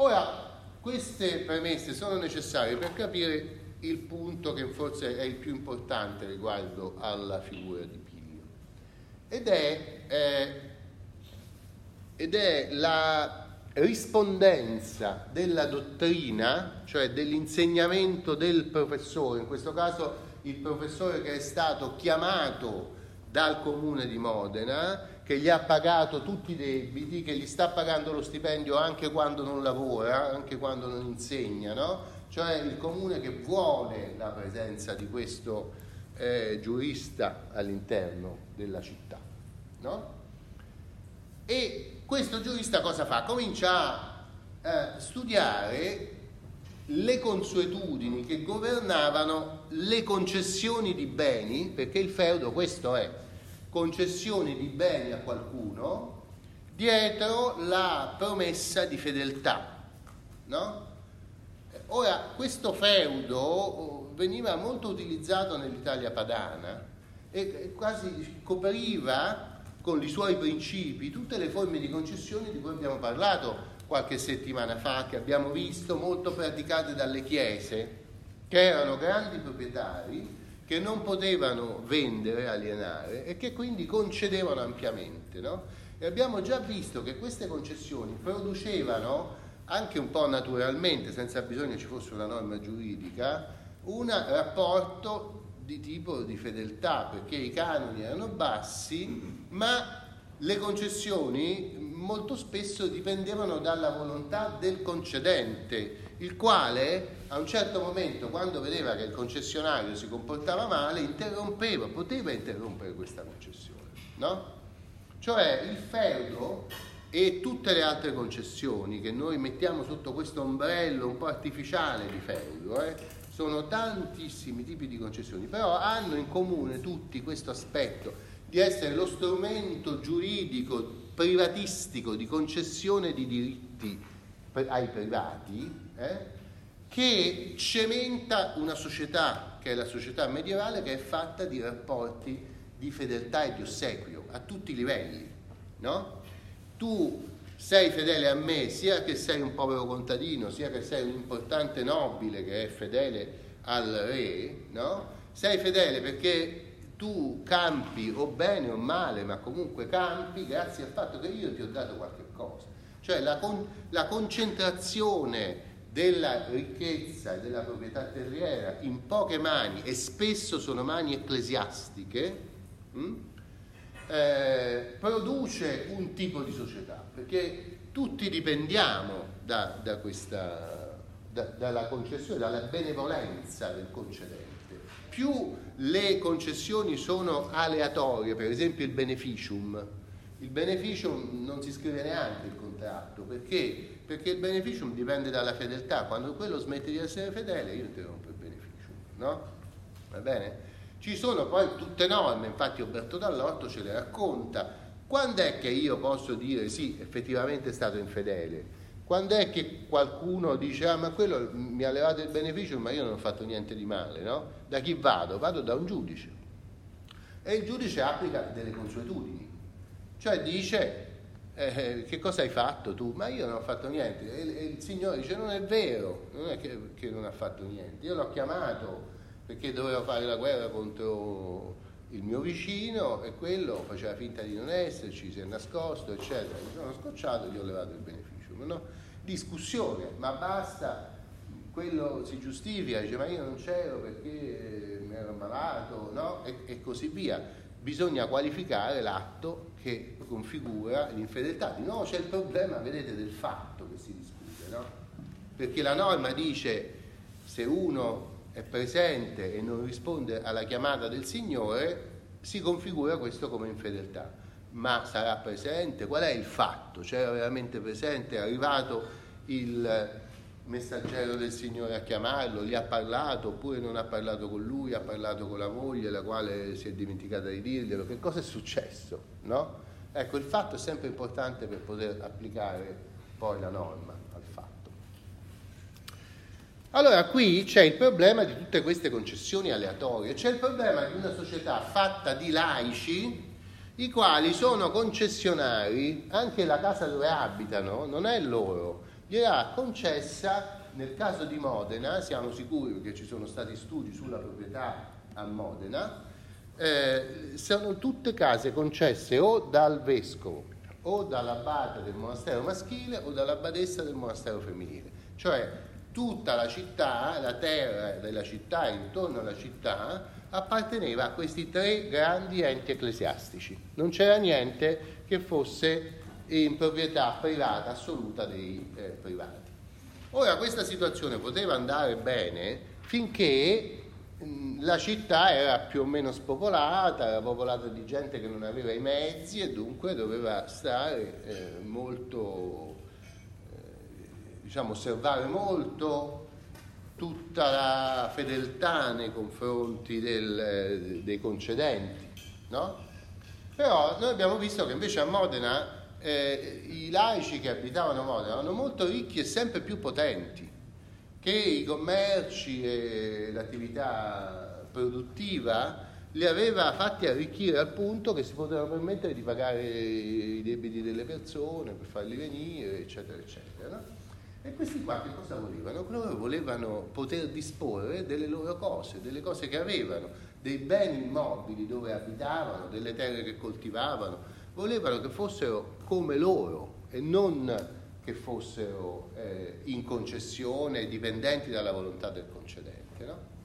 Ora, queste premesse sono necessarie per capire il punto che forse è il più importante riguardo alla figura di Piglio. Ed è, eh, ed è la rispondenza della dottrina, cioè dell'insegnamento del professore, in questo caso il professore che è stato chiamato dal comune di Modena, che gli ha pagato tutti i debiti, che gli sta pagando lo stipendio anche quando non lavora, anche quando non insegna, no? cioè il comune che vuole la presenza di questo eh, giurista all'interno della città. No? E questo giurista cosa fa? Comincia a eh, studiare le consuetudini che governavano le concessioni di beni, perché il feudo questo è, concessioni di beni a qualcuno dietro la promessa di fedeltà. No? Ora, questo feudo oh, veniva molto utilizzato nell'Italia padana e quasi copriva con i suoi principi tutte le forme di concessione di cui abbiamo parlato qualche settimana fa, che abbiamo visto molto praticate dalle chiese, che erano grandi proprietari che non potevano vendere, alienare e che quindi concedevano ampiamente. No? E abbiamo già visto che queste concessioni producevano anche un po' naturalmente, senza bisogno che ci fosse una norma giuridica, un rapporto di tipo di fedeltà, perché i canoni erano bassi, ma le concessioni molto spesso dipendevano dalla volontà del concedente, il quale a un certo momento, quando vedeva che il concessionario si comportava male, interrompeva, poteva interrompere questa concessione, no? Cioè il feudo e tutte le altre concessioni che noi mettiamo sotto questo ombrello un po' artificiale di feudo, eh, sono tantissimi tipi di concessioni, però hanno in comune tutti questo aspetto di essere lo strumento giuridico privatistico di concessione di diritti ai privati eh, che cementa una società che è la società medievale che è fatta di rapporti di fedeltà e di ossequio a tutti i livelli, no? tu sei fedele a me sia che sei un povero contadino, sia che sei un importante nobile che è fedele al re, no? Sei fedele perché tu campi o bene o male, ma comunque campi grazie al fatto che io ti ho dato qualche cosa. Cioè la, con, la concentrazione della ricchezza e della proprietà terriera in poche mani e spesso sono mani ecclesiastiche, mh? Hm? eh, produce un tipo di società, perché tutti dipendiamo da, da questa, da, dalla concessione, dalla benevolenza del concedente. Più le concessioni sono aleatorie, per esempio il beneficium, il beneficium non si scrive neanche il contratto, perché? Perché il beneficium dipende dalla fedeltà, quando quello smette di essere fedele io interrompo il beneficium, no? Va bene? Ci sono poi tutte norme, infatti Roberto Dall'Orto ce le racconta. Quando è che io posso dire sì, effettivamente è stato infedele? Quando è che qualcuno dice ah ma quello mi ha levato il beneficio ma io non ho fatto niente di male, no? Da chi vado? Vado da un giudice. E il giudice applica delle consuetudini. Cioè dice eh, che cosa hai fatto tu? Ma io non ho fatto niente. E, il Signore dice non è vero, non è che, che non ha fatto niente. Io l'ho chiamato perché dovevo fare la guerra contro il mio vicino e quello faceva finta di non esserci, si è nascosto, eccetera. Mi sono scocciato e gli ho levato il beneficio. No? Discussione, ma basta, quello si giustifica, dice ma io non c'ero perché mi ero ammalato, no? e, e così via. Bisogna qualificare l'atto che configura l'infedeltà. Di nuovo c'è il problema, vedete, del fatto che si discute, no? Perché la norma dice se uno è presente e non risponde alla chiamata del Signore, si configura questo come infedeltà. Ma sarà presente? Qual è il fatto? C'era veramente presente? È arrivato il messaggero del Signore a chiamarlo, gli ha parlato oppure non ha parlato con lui, ha parlato con la moglie, la quale si è dimenticata di dirglielo. Che cosa è successo? No? Ecco, il fatto è sempre importante per poter applicare poi la norma. Allora qui c'è il problema di tutte queste concessioni aleatorie, c'è il problema di una società fatta di laici i quali sono concessionari, anche la casa dove abitano non è loro, gliel'ha concessa nel caso di Modena, siamo sicuri che ci sono stati studi sulla proprietà a Modena, eh, sono tutte case concesse o dal vescovo o dall'abate del monastero maschile o dalla badessa del monastero femminile. Cioè tutta la città, la terra della città intorno alla città apparteneva a questi tre grandi enti ecclesiastici. Non c'era niente che fosse in proprietà privata assoluta dei eh, privati. Ora questa situazione poteva andare bene finché mh, la città era più o meno spopolata, era popolata di gente che non aveva i mezzi e dunque doveva stare eh, molto, eh, diciamo, osservare molto tutta la fedeltà nei confronti del, dei concedenti, no? Però noi abbiamo visto che invece a Modena eh, i laici che abitavano Modena erano molto ricchi e sempre più potenti, che i commerci e l'attività produttiva li aveva fatti arricchire al punto che si potevano permettere di pagare i debiti delle persone per farli venire, eccetera, eccetera. No? E questi qua che cosa volevano? Loro volevano poter disporre delle loro cose, delle cose che avevano, dei beni immobili dove abitavano, delle terre che coltivavano, volevano che fossero come loro e non che fossero eh, in concessione, dipendenti dalla volontà del concedente. No?